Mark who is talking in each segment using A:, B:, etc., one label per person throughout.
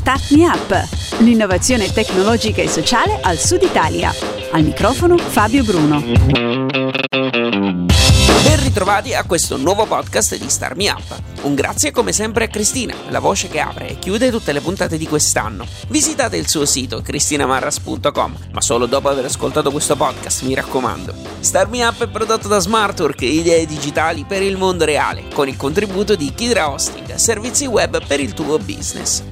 A: Start Me Up, l'innovazione tecnologica e sociale al Sud Italia. Al microfono Fabio Bruno.
B: Ben ritrovati a questo nuovo podcast di Start Me Up. Un grazie come sempre a Cristina, la voce che apre e chiude tutte le puntate di quest'anno. Visitate il suo sito cristinamarras.com, ma solo dopo aver ascoltato questo podcast, mi raccomando. Start Me Up è prodotto da Smartwork, idee digitali per il mondo reale, con il contributo di Kidra Hosting, servizi web per il tuo business.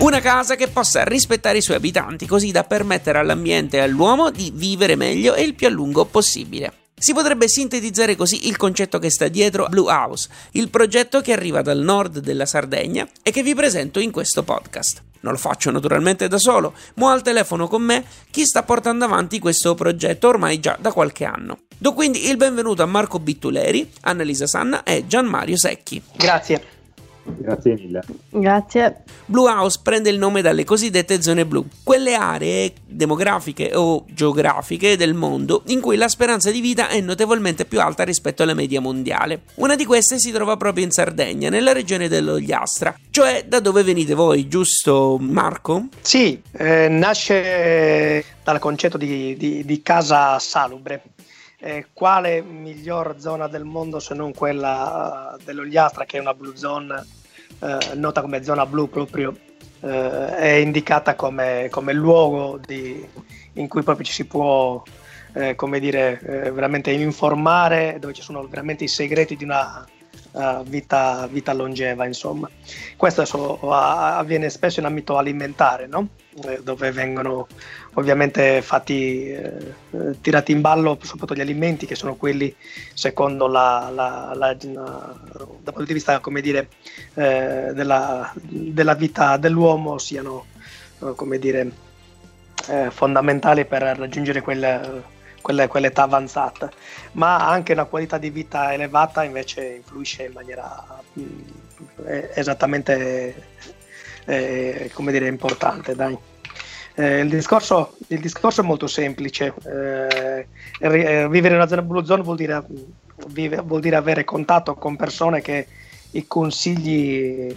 B: Una casa che possa rispettare i suoi abitanti così da permettere all'ambiente e all'uomo di vivere meglio e il più a lungo possibile. Si potrebbe sintetizzare così il concetto che sta dietro Blue House, il progetto che arriva dal nord della Sardegna e che vi presento in questo podcast. Non lo faccio naturalmente da solo, ma al telefono con me chi sta portando avanti questo progetto ormai già da qualche anno. Do quindi il benvenuto a Marco Bittuleri, Annalisa Sanna e Gian Mario Secchi.
C: Grazie.
D: Grazie mille.
E: Grazie.
B: Blue House prende il nome dalle cosiddette zone blu, quelle aree demografiche o geografiche del mondo in cui la speranza di vita è notevolmente più alta rispetto alla media mondiale. Una di queste si trova proprio in Sardegna, nella regione dell'Ogliastra, cioè da dove venite voi, giusto Marco?
C: Sì, eh, nasce dal concetto di, di, di casa salubre. Eh, quale miglior zona del mondo se non quella dell'Ogliastra, che è una blue zone eh, nota come zona blu proprio, eh, è indicata come, come luogo di, in cui proprio ci si può eh, come dire, eh, veramente informare, dove ci sono veramente i segreti di una uh, vita, vita, longeva. Insomma. Questo adesso, uh, avviene spesso in ambito alimentare, no? Eh, dove vengono ovviamente fatti, eh, tirati in ballo soprattutto gli alimenti che sono quelli secondo la, la, la, dal punto di vista come dire, eh, della, della, vita dell'uomo siano eh, come dire, eh, fondamentali per raggiungere quel, quelle, quell'età avanzata, ma anche la qualità di vita elevata invece influisce in maniera mh, esattamente eh, come dire, importante. Dai. Eh, il, discorso, il, discorso, è molto semplice. Eh, eh, vivere in una zona blue zone vuol dire, vive, vuol dire, avere contatto con persone che i consigli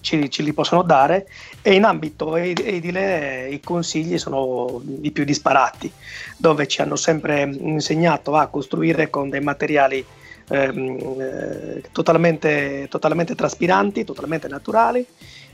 C: ci, ce li possono dare e in ambito edile i consigli sono i più disparati, dove ci hanno sempre insegnato a costruire con dei materiali ehm, eh, totalmente, totalmente traspiranti, totalmente naturali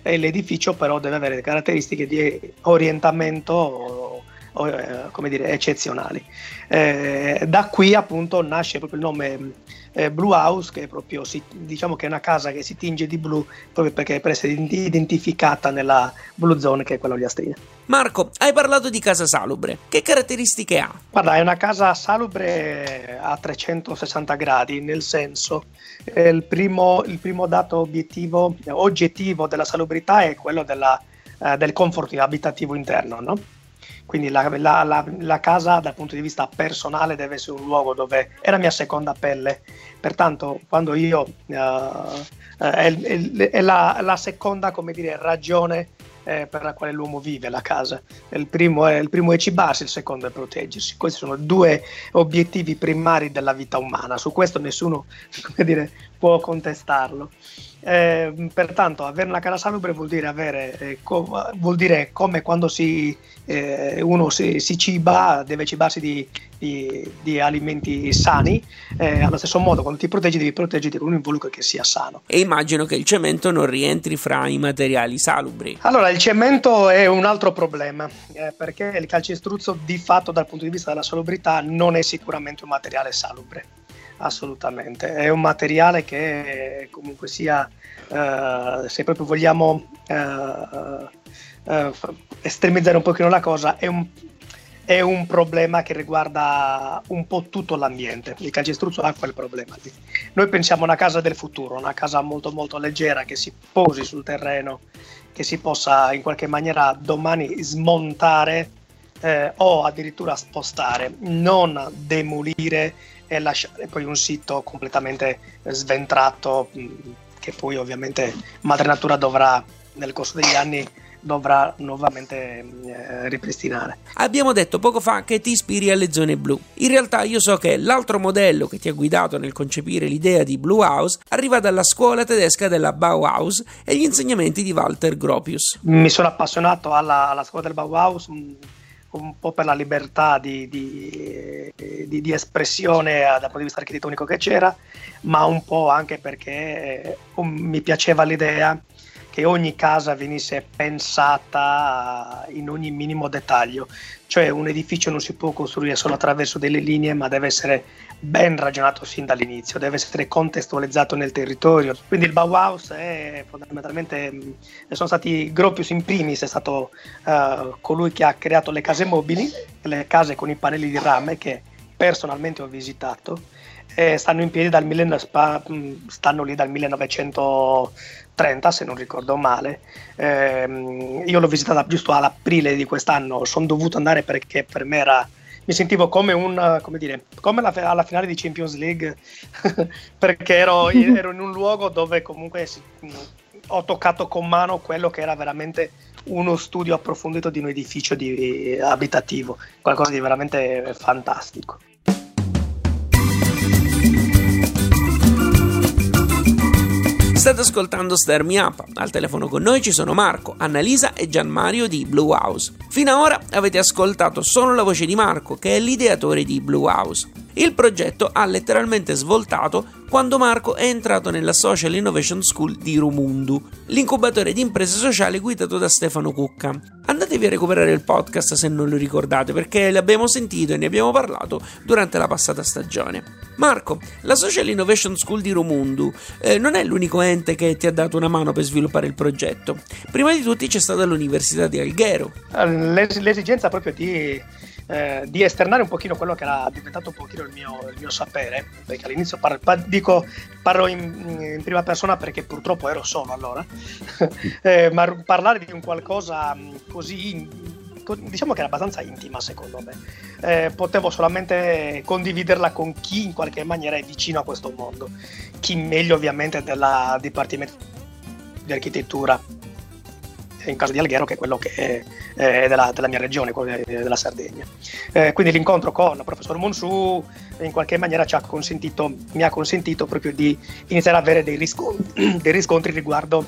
C: e l'edificio però deve avere caratteristiche di orientamento eh, come dire, eccezionali. Eh, da qui appunto nasce proprio il nome eh, Blue House, che è proprio si, diciamo che è una casa che si tinge di blu proprio perché per essere identificata nella Blue Zone che è quella oliastrina.
B: Marco, hai parlato di casa salubre, che caratteristiche ha?
C: Guarda, è una casa salubre a 360 gradi, nel senso il primo, il primo dato obiettivo, oggettivo della salubrità è quello della, eh, del comfort abitativo interno, no? Quindi la, la, la, la, casa dal punto di vista personale deve essere un luogo dove è la mia seconda pelle, pertanto quando io uh, è, è, è la, seconda dire, ragione eh, per la quale l'uomo vive la casa. Il primo, è, il primo è cibarsi, il secondo è proteggersi. Questi sono due obiettivi primari della vita umana, su questo nessuno dire, può contestarlo. Eh, pertanto avere una casa salubre vuol dire, avere, eh, co- vuol dire come quando si, eh, uno si, si, ciba, deve cibarsi di, di, di alimenti sani, eh, allo stesso modo quando ti proteggi devi proteggerti con un involucro che sia sano.
B: E immagino che il cemento non rientri fra i materiali salubri.
C: Allora il cemento è un altro problema eh, perché il calcestruzzo di fatto dal punto di vista della salubrità non è sicuramente un materiale salubre assolutamente. È un materiale che comunque sia, uh, se proprio vogliamo uh, uh, estremizzare un pochino la cosa, è un, è un, problema che riguarda un po' tutto l'ambiente. Il calcestruzzo ha quel problema. Noi pensiamo a una casa del futuro, una casa molto molto leggera che si posi sul terreno, che si possa in qualche maniera domani smontare eh, o addirittura spostare, non demolire e lasciare poi un sito completamente sventrato che poi ovviamente Madre Natura dovrà nel corso degli anni dovrà nuovamente eh, ripristinare.
B: Abbiamo detto poco fa che ti ispiri alle zone blu. In realtà io so che l'altro modello che ti ha guidato nel concepire l'idea di Blue House arriva dalla scuola tedesca della Bauhaus e gli insegnamenti di Walter Gropius.
C: Mi sono appassionato alla, alla scuola del Bauhaus un po' per la libertà di, di, di, di espressione dal punto di vista architettonico che c'era, ma un po' anche perché um, mi piaceva l'idea che ogni casa venisse pensata in ogni minimo dettaglio, cioè un edificio non si può costruire solo attraverso delle linee, ma deve essere ben ragionato sin dall'inizio, deve essere contestualizzato nel territorio. Quindi il Bauhaus è fondamentalmente, mm, sono stati Gropius in primis, è stato uh, colui che ha creato le case mobili, le case con i pannelli di rame che personalmente ho visitato. stanno in piedi dal, mm, stanno dal 1930 se non ricordo male eh, io l'ho visitata giusto all'aprile di quest'anno sono dovuto andare perché per me era mi sentivo come un come dire come la, alla finale di Champions League perché ero, ero, in un luogo dove comunque si, ho toccato con mano quello che era veramente uno studio approfondito di un edificio di, abitativo qualcosa di veramente fantastico
B: State ascoltando Star Me Up. Al telefono con noi ci sono Marco, Annalisa e Gianmario di Blue House. Fino ad ora avete ascoltato solo la voce di Marco, che è l'ideatore di Blue House. Il progetto ha letteralmente svoltato quando Marco è entrato nella Social Innovation School di Rumundu, l'incubatore di imprese sociali guidato da Stefano Cucca. Andatevi a recuperare il podcast se non lo ricordate perché l'abbiamo sentito e ne abbiamo parlato durante la passata stagione. Marco, la Social Innovation School di Rumundu eh, non è l'unico ente che ti ha dato una mano per sviluppare il progetto. Prima di tutti c'è stata l'Università di Alghero.
C: L'esigenza proprio di eh, di esternare un pochino quello che era diventato un pochino il mio, il mio sapere, perché all'inizio par- par- dico, parlo in, in, prima persona perché purtroppo ero solo allora, eh, ma parlare di un qualcosa mm, così diciamo che era abbastanza intima secondo me. Eh, potevo solamente condividerla con chi in qualche maniera è vicino a questo mondo, chi meglio ovviamente del Dipartimento di Architettura in caso di Alghero che è quello che è, è della, della, mia regione, della Sardegna. Eh, quindi l'incontro con il professor Monsu in qualche maniera ci ha consentito, mi ha consentito proprio di iniziare ad avere dei riscontri, dei riscontri riguardo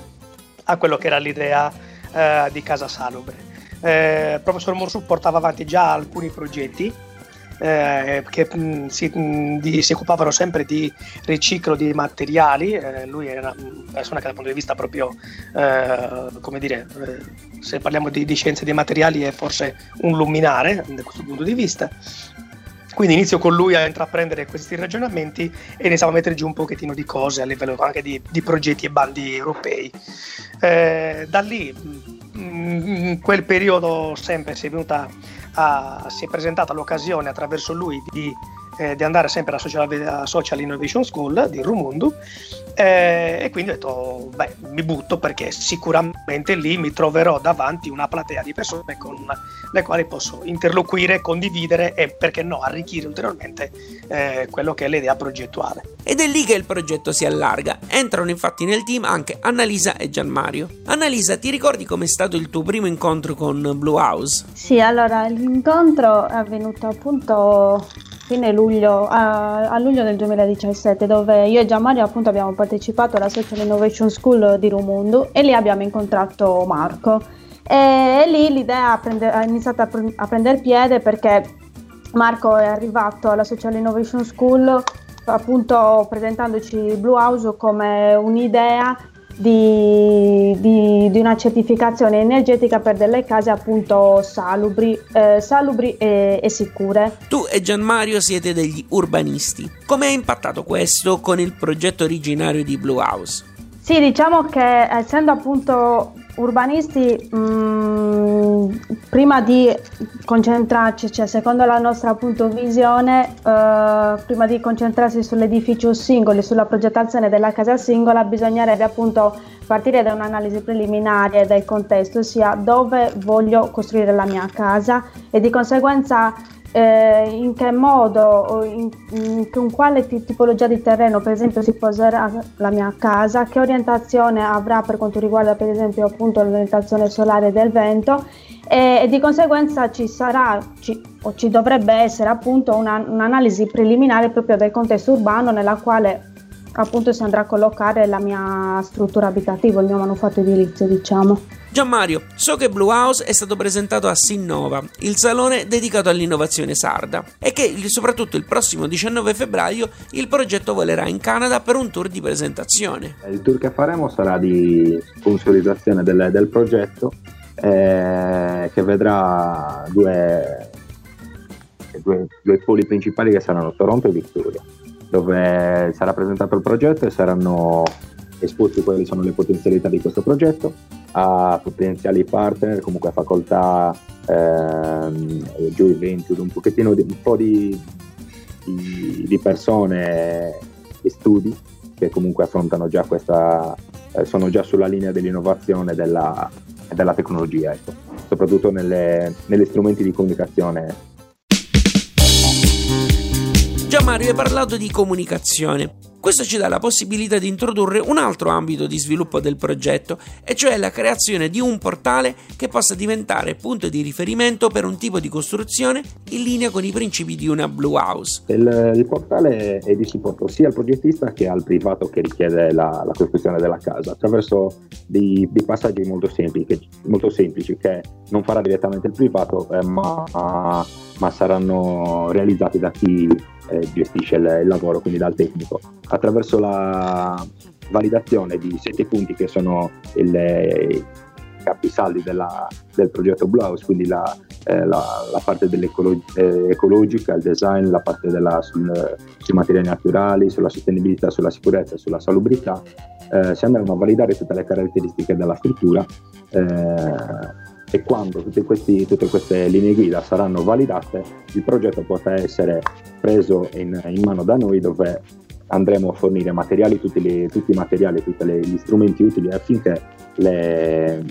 C: a quello che era l'idea eh, di Casa Salubre. Eh, il professor Monsu portava avanti già alcuni progetti eh, che mh, mm, si, mh, mm, di, si, occupavano sempre di riciclo di materiali. Eh, lui era una persona che dal punto di vista proprio, eh, come dire, eh, se parliamo di, di scienze dei materiali è forse un luminare da questo punto di vista. Quindi inizio con lui a intraprendere questi ragionamenti e iniziamo a mettere giù un pochettino di cose a livello anche di, di progetti e bandi europei. Eh, da lì, in quel periodo sempre si è venuta ha, si è presentata l'occasione attraverso lui di, eh, di andare sempre alla Social, Social, Innovation School di Rumundu eh, e quindi ho detto beh mi butto perché sicuramente lì mi troverò davanti una platea di persone con le quali posso interloquire, condividere e perché no arricchire ulteriormente eh, quello che è l'idea progettuale.
B: Ed è lì che il progetto si allarga. Entrano infatti nel team anche Annalisa e Gianmario. Annalisa, ti ricordi com'è stato il tuo primo incontro con Blue House?
D: Sì, allora l'incontro è avvenuto appunto fine luglio, a, a, luglio del 2017, dove io e Gianmario appunto abbiamo partecipato alla Social Innovation School di Rumundu e lì abbiamo incontrato Marco. E, e lì l'idea prende, ha iniziato a, pre- a prendere piede perché Marco è arrivato alla Social Innovation School appunto presentandoci Blue House come un'idea di, di, di, una certificazione energetica per delle case appunto salubri, eh, salubri e, e, sicure.
B: Tu e Gianmario siete degli urbanisti. Come è impattato questo con il progetto originario di Blue House?
D: Sì, diciamo che essendo appunto urbanisti, mh, mm, prima di concentrarci, cioè secondo la nostra appunto visione, eh, prima di concentrarsi sull'edificio singolo, sulla progettazione della casa singola, bisognerebbe appunto partire da un'analisi preliminare del contesto, ossia dove voglio costruire la mia casa e di conseguenza eh, in che modo o in, in, con quale t- tipologia di terreno per esempio si poserà la mia casa, che orientazione avrà per quanto riguarda per esempio appunto l'orientazione solare del vento e, e di conseguenza ci sarà ci, o ci dovrebbe essere appunto una, un'analisi preliminare proprio del contesto urbano nella quale appunto si andrà a collocare la mia struttura abitativa, il mio manufatto edilizio diciamo.
B: Gianmario, so che Blue House è stato presentato a Sinnova, il salone dedicato all'innovazione sarda, e che soprattutto il prossimo 19 febbraio il progetto volerà in Canada per un tour di presentazione.
E: Il tour che faremo sarà di sponsorizzazione del, del progetto eh, che vedrà due, due, due poli principali che saranno Toronto e Victoria, dove sarà presentato il progetto e saranno esposti quali sono le potenzialità di questo progetto a potenziali partner, comunque a facoltà, ehm, giù eventi, un pochettino di, un po' di, di, di, persone e studi che comunque affrontano già questa, eh, sono già sulla linea dell'innovazione e della, della, tecnologia, ecco. soprattutto nelle, negli strumenti di comunicazione.
B: Già Mario hai parlato di comunicazione. Questo ci dà la possibilità di introdurre un altro ambito di sviluppo del progetto, e cioè la creazione di un portale che possa diventare punto di riferimento per un tipo di costruzione in linea con i principi di una Blue House.
E: Il, il portale è di supporto sia al progettista che al privato che richiede la, la costruzione della casa, attraverso dei, dei passaggi molto semplici, molto semplici, che non farà direttamente il privato, eh, ma, ma saranno realizzati da chi eh, gestisce il, il, lavoro, quindi dal tecnico. Attraverso la validazione di sette punti che sono i capisaldi della, del progetto Blue House, quindi la, eh, la, la parte dell'ecologica, eh, il design, la parte della, sul, sui materiali naturali, sulla sostenibilità, sulla sicurezza sulla salubrità, eh, si andranno a validare tutte le caratteristiche della struttura eh, e quando questi, tutte queste linee guida saranno validate il progetto potrà essere preso in, in mano da noi dove andremo a fornire materiali, tutti, le, tutti i materiali, tutti gli strumenti utili affinché le,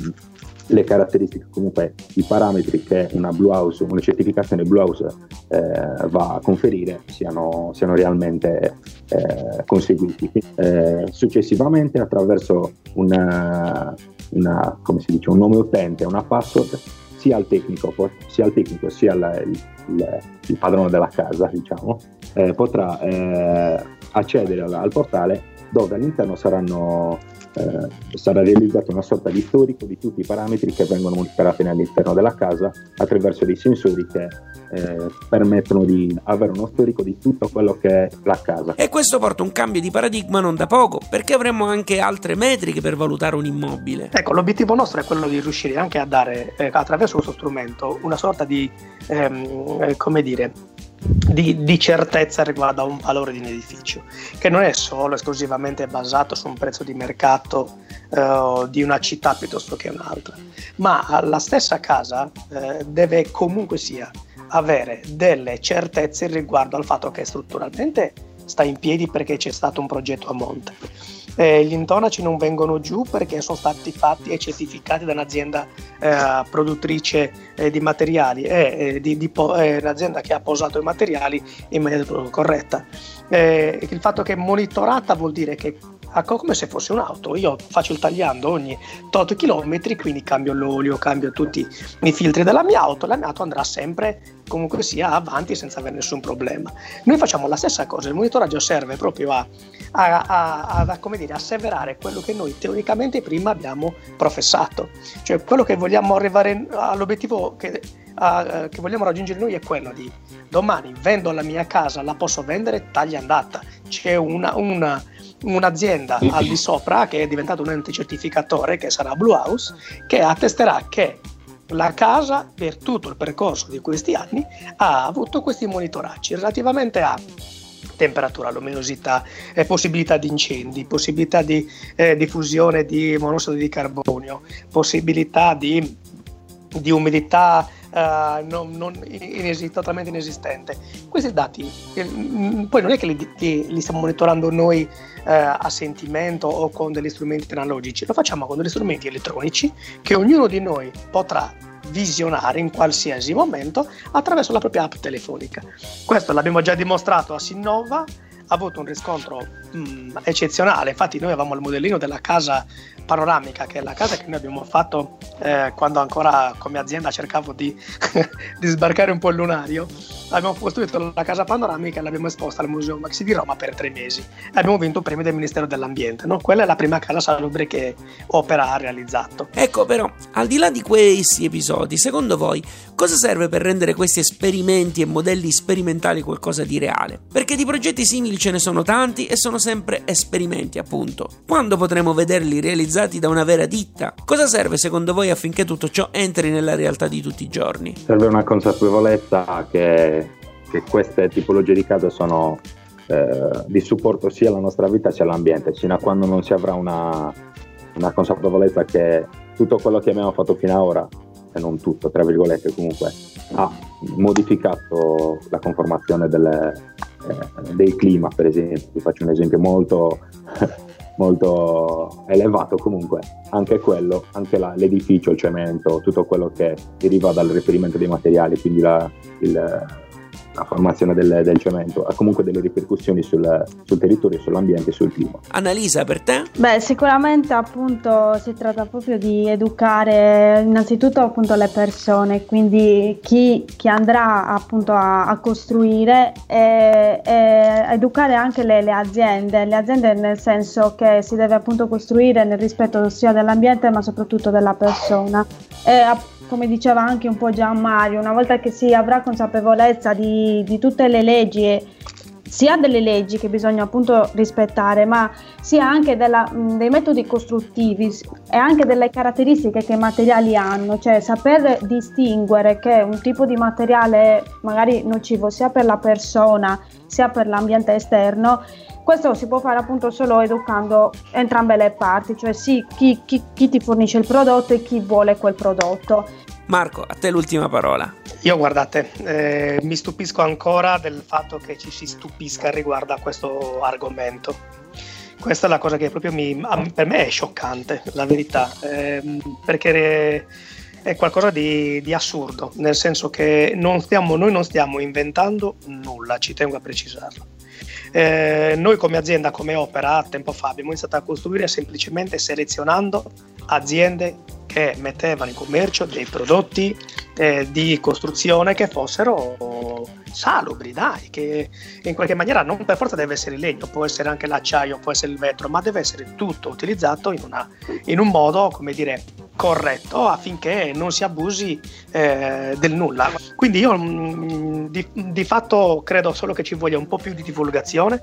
E: le, caratteristiche, comunque i parametri che una Blue House, una certificazione Blue House eh, va a conferire siano, siano realmente eh, conseguiti. Eh, successivamente attraverso una, una, dice, un nome utente, una password sia al tecnico, sia, al tecnico, sia al, il, il, il, padrone della casa, diciamo, eh, potrà eh, accedere al, al, portale dove all'interno saranno, eh, sarà realizzato una sorta di storico di tutti i parametri che vengono monitorati all'interno della casa attraverso dei sensori che eh, permettono di avere uno storico di tutto quello che è la casa.
B: E questo porta un cambio di paradigma non da poco, perché avremo anche altre metriche per valutare un immobile.
C: Ecco, l'obiettivo nostro è quello di riuscire anche a dare eh, attraverso questo strumento una sorta di, ehm, eh, come dire, di, di, certezza riguardo a un valore di un edificio, che non è solo esclusivamente basato su un prezzo di mercato eh, di una città piuttosto che un'altra, ma la stessa casa eh, deve comunque sia avere delle certezze riguardo al fatto che strutturalmente sta in piedi perché c'è stato un progetto a monte. Eh, gli intonaci non vengono giù perché sono stati fatti e certificati da un'azienda eh, produttrice eh, di materiali e eh, di po- eh, un'azienda che ha posato i materiali in maniera corretta. Eh, il fatto che è monitorata vuol dire che come se fosse un'auto. Io faccio il tagliando ogni tot chilometri, quindi cambio l'olio, cambio tutti i filtri della mia auto, la mia auto andrà sempre comunque sia avanti senza avere nessun problema. Noi facciamo la stessa cosa, il monitoraggio serve proprio a, a, a, a come dire, asseverare quello che noi teoricamente prima abbiamo professato, cioè quello che vogliamo arrivare all'obiettivo che, che vogliamo raggiungere noi è quello di domani vendo la mia casa, la posso vendere, taglia andata, c'è una, una un'azienda al di sopra che è diventato un ente certificatore che sarà Blue House che attesterà che la casa per tutto il percorso di questi anni ha avuto questi monitoraggi relativamente a temperatura, luminosità, eh, possibilità di incendi, possibilità di eh, diffusione di monossido di carbonio, possibilità di, di umidità uh, non, non inesit- totalmente inesistente. Questi dati eh, poi non è che li, li, li stiamo monitorando noi uh, a sentimento o con degli strumenti tecnologici, lo facciamo con degli strumenti elettronici che ognuno di noi potrà visionare in qualsiasi momento attraverso la propria app telefonica. Questo l'abbiamo già dimostrato a Sinnova avuto un riscontro mh, mm, eccezionale. Infatti, noi avevamo il modellino della casa panoramica, che è la casa che noi abbiamo fatto eh, quando ancora come azienda cercavo di, di, sbarcare un po' il lunario. Abbiamo costruito la casa panoramica e l'abbiamo esposta al Museo Maxi di Roma per tre mesi abbiamo vinto un premio del Ministero dell'Ambiente. No? Quella è la prima casa salubre che Opera ha realizzato.
B: Ecco, però, al di là di questi episodi, secondo voi cosa serve per rendere questi esperimenti e modelli sperimentali qualcosa di reale? Perché di progetti simili ce ne sono tanti e sono sempre esperimenti, appunto. Quando potremo vederli realizzati? da una vera ditta. Cosa serve secondo voi affinché tutto ciò entri nella realtà di tutti i giorni?
E: Serve una consapevolezza che, che queste tipologie di case sono eh, di supporto sia alla nostra vita sia all'ambiente, fino a quando non si avrà una, una consapevolezza che tutto quello che abbiamo fatto fino ad ora e non tutto, tra virgolette comunque, ha modificato la conformazione delle, eh, del clima, per esempio. Vi faccio un esempio molto molto elevato comunque anche quello, anche la, l'edificio, il cemento, tutto quello che deriva dal riferimento dei materiali, quindi la, il, la formazione del, del, cemento ha comunque delle ripercussioni sul, sul, territorio, sull'ambiente e sul clima.
B: Annalisa, per te?
D: Beh, sicuramente appunto si tratta proprio di educare innanzitutto appunto le persone, quindi chi, chi andrà appunto a, a costruire e, e, educare anche le, le, aziende, le aziende nel senso che si deve appunto costruire nel rispetto sia dell'ambiente ma soprattutto della persona. E, come diceva anche un po' Gian Mario, una volta che si avrà consapevolezza di, di tutte le leggi, sia delle leggi che bisogna appunto rispettare, ma sia anche della, dei metodi costruttivi e anche delle caratteristiche che i materiali hanno, cioè saper distinguere che un tipo di materiale è magari nocivo sia per la persona sia per l'ambiente esterno questo si può fare appunto solo educando entrambe le parti, cioè sì, chi, chi, chi ti fornisce il prodotto e chi vuole quel prodotto.
B: Marco, a te l'ultima parola.
C: Io guardate, eh, mi stupisco ancora del fatto che ci si stupisca riguardo a questo argomento. Questa è la cosa che proprio mi, per me è scioccante, la verità, eh, perché è qualcosa di, di, assurdo, nel senso che non stiamo, noi non stiamo inventando nulla, ci tengo a precisarlo. Eh, noi come azienda, come Opera, tempo fa abbiamo iniziato a costruire semplicemente selezionando aziende che mettevano in commercio dei prodotti eh, di costruzione che fossero salubri, dai, che in qualche maniera non per forza deve essere il legno, può essere anche l'acciaio, può essere il vetro, ma deve essere tutto utilizzato in, una, in un modo, come dire, corretto affinché non si abusi eh, del nulla. Quindi io mh, mm, di, di, fatto credo solo che ci voglia un po' più di divulgazione.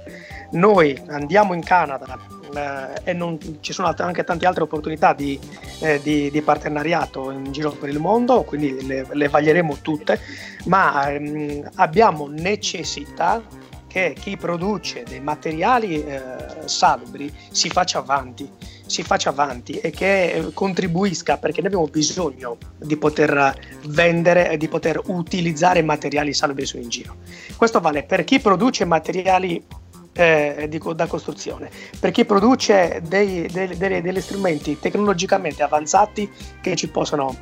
C: Noi andiamo in Canada eh, e non, ci sono anche tante altre opportunità di, eh, di, di, partenariato in giro per il mondo, quindi le, le vaglieremo tutte, ma ehm, abbiamo necessità che chi produce dei materiali eh, salubri si faccia avanti si faccia avanti e che contribuisca perché noi abbiamo bisogno di poter vendere e di poter utilizzare materiali salubri su in giro. Questo vale per chi produce materiali eh, di, da costruzione, per chi produce dei, dei, dei, degli strumenti tecnologicamente avanzati che ci possono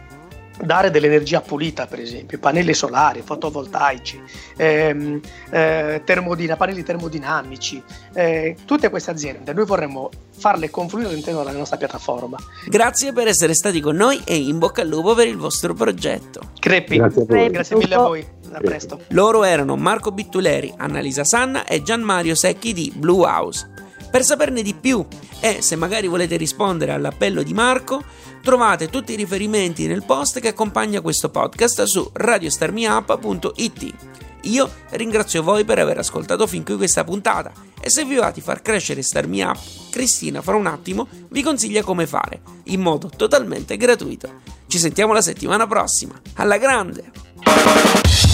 C: dare dell'energia pulita, per esempio, pannelli solari, fotovoltaici, ehm, eh, termodina, pannelli termodinamici, eh, tutte queste aziende noi vorremmo farle confluire all'interno della nostra piattaforma.
B: Grazie per essere stati con noi e in bocca al lupo per il vostro progetto.
C: Crepi, grazie, grazie mille a voi. A presto.
B: Loro erano Marco Bittuleri, Annalisa Sanna e Gian Mario Secchi di Blue House. Per saperne di più e se magari volete rispondere all'appello di Marco, trovate tutti i riferimenti nel post che accompagna questo podcast su radiostarmiup.it. Io ringrazio voi per aver ascoltato fin qui questa puntata e se vi va di far crescere Starmi Up, Cristina fra un attimo vi consiglia come fare, in modo totalmente gratuito. Ci sentiamo la settimana prossima. Alla grande!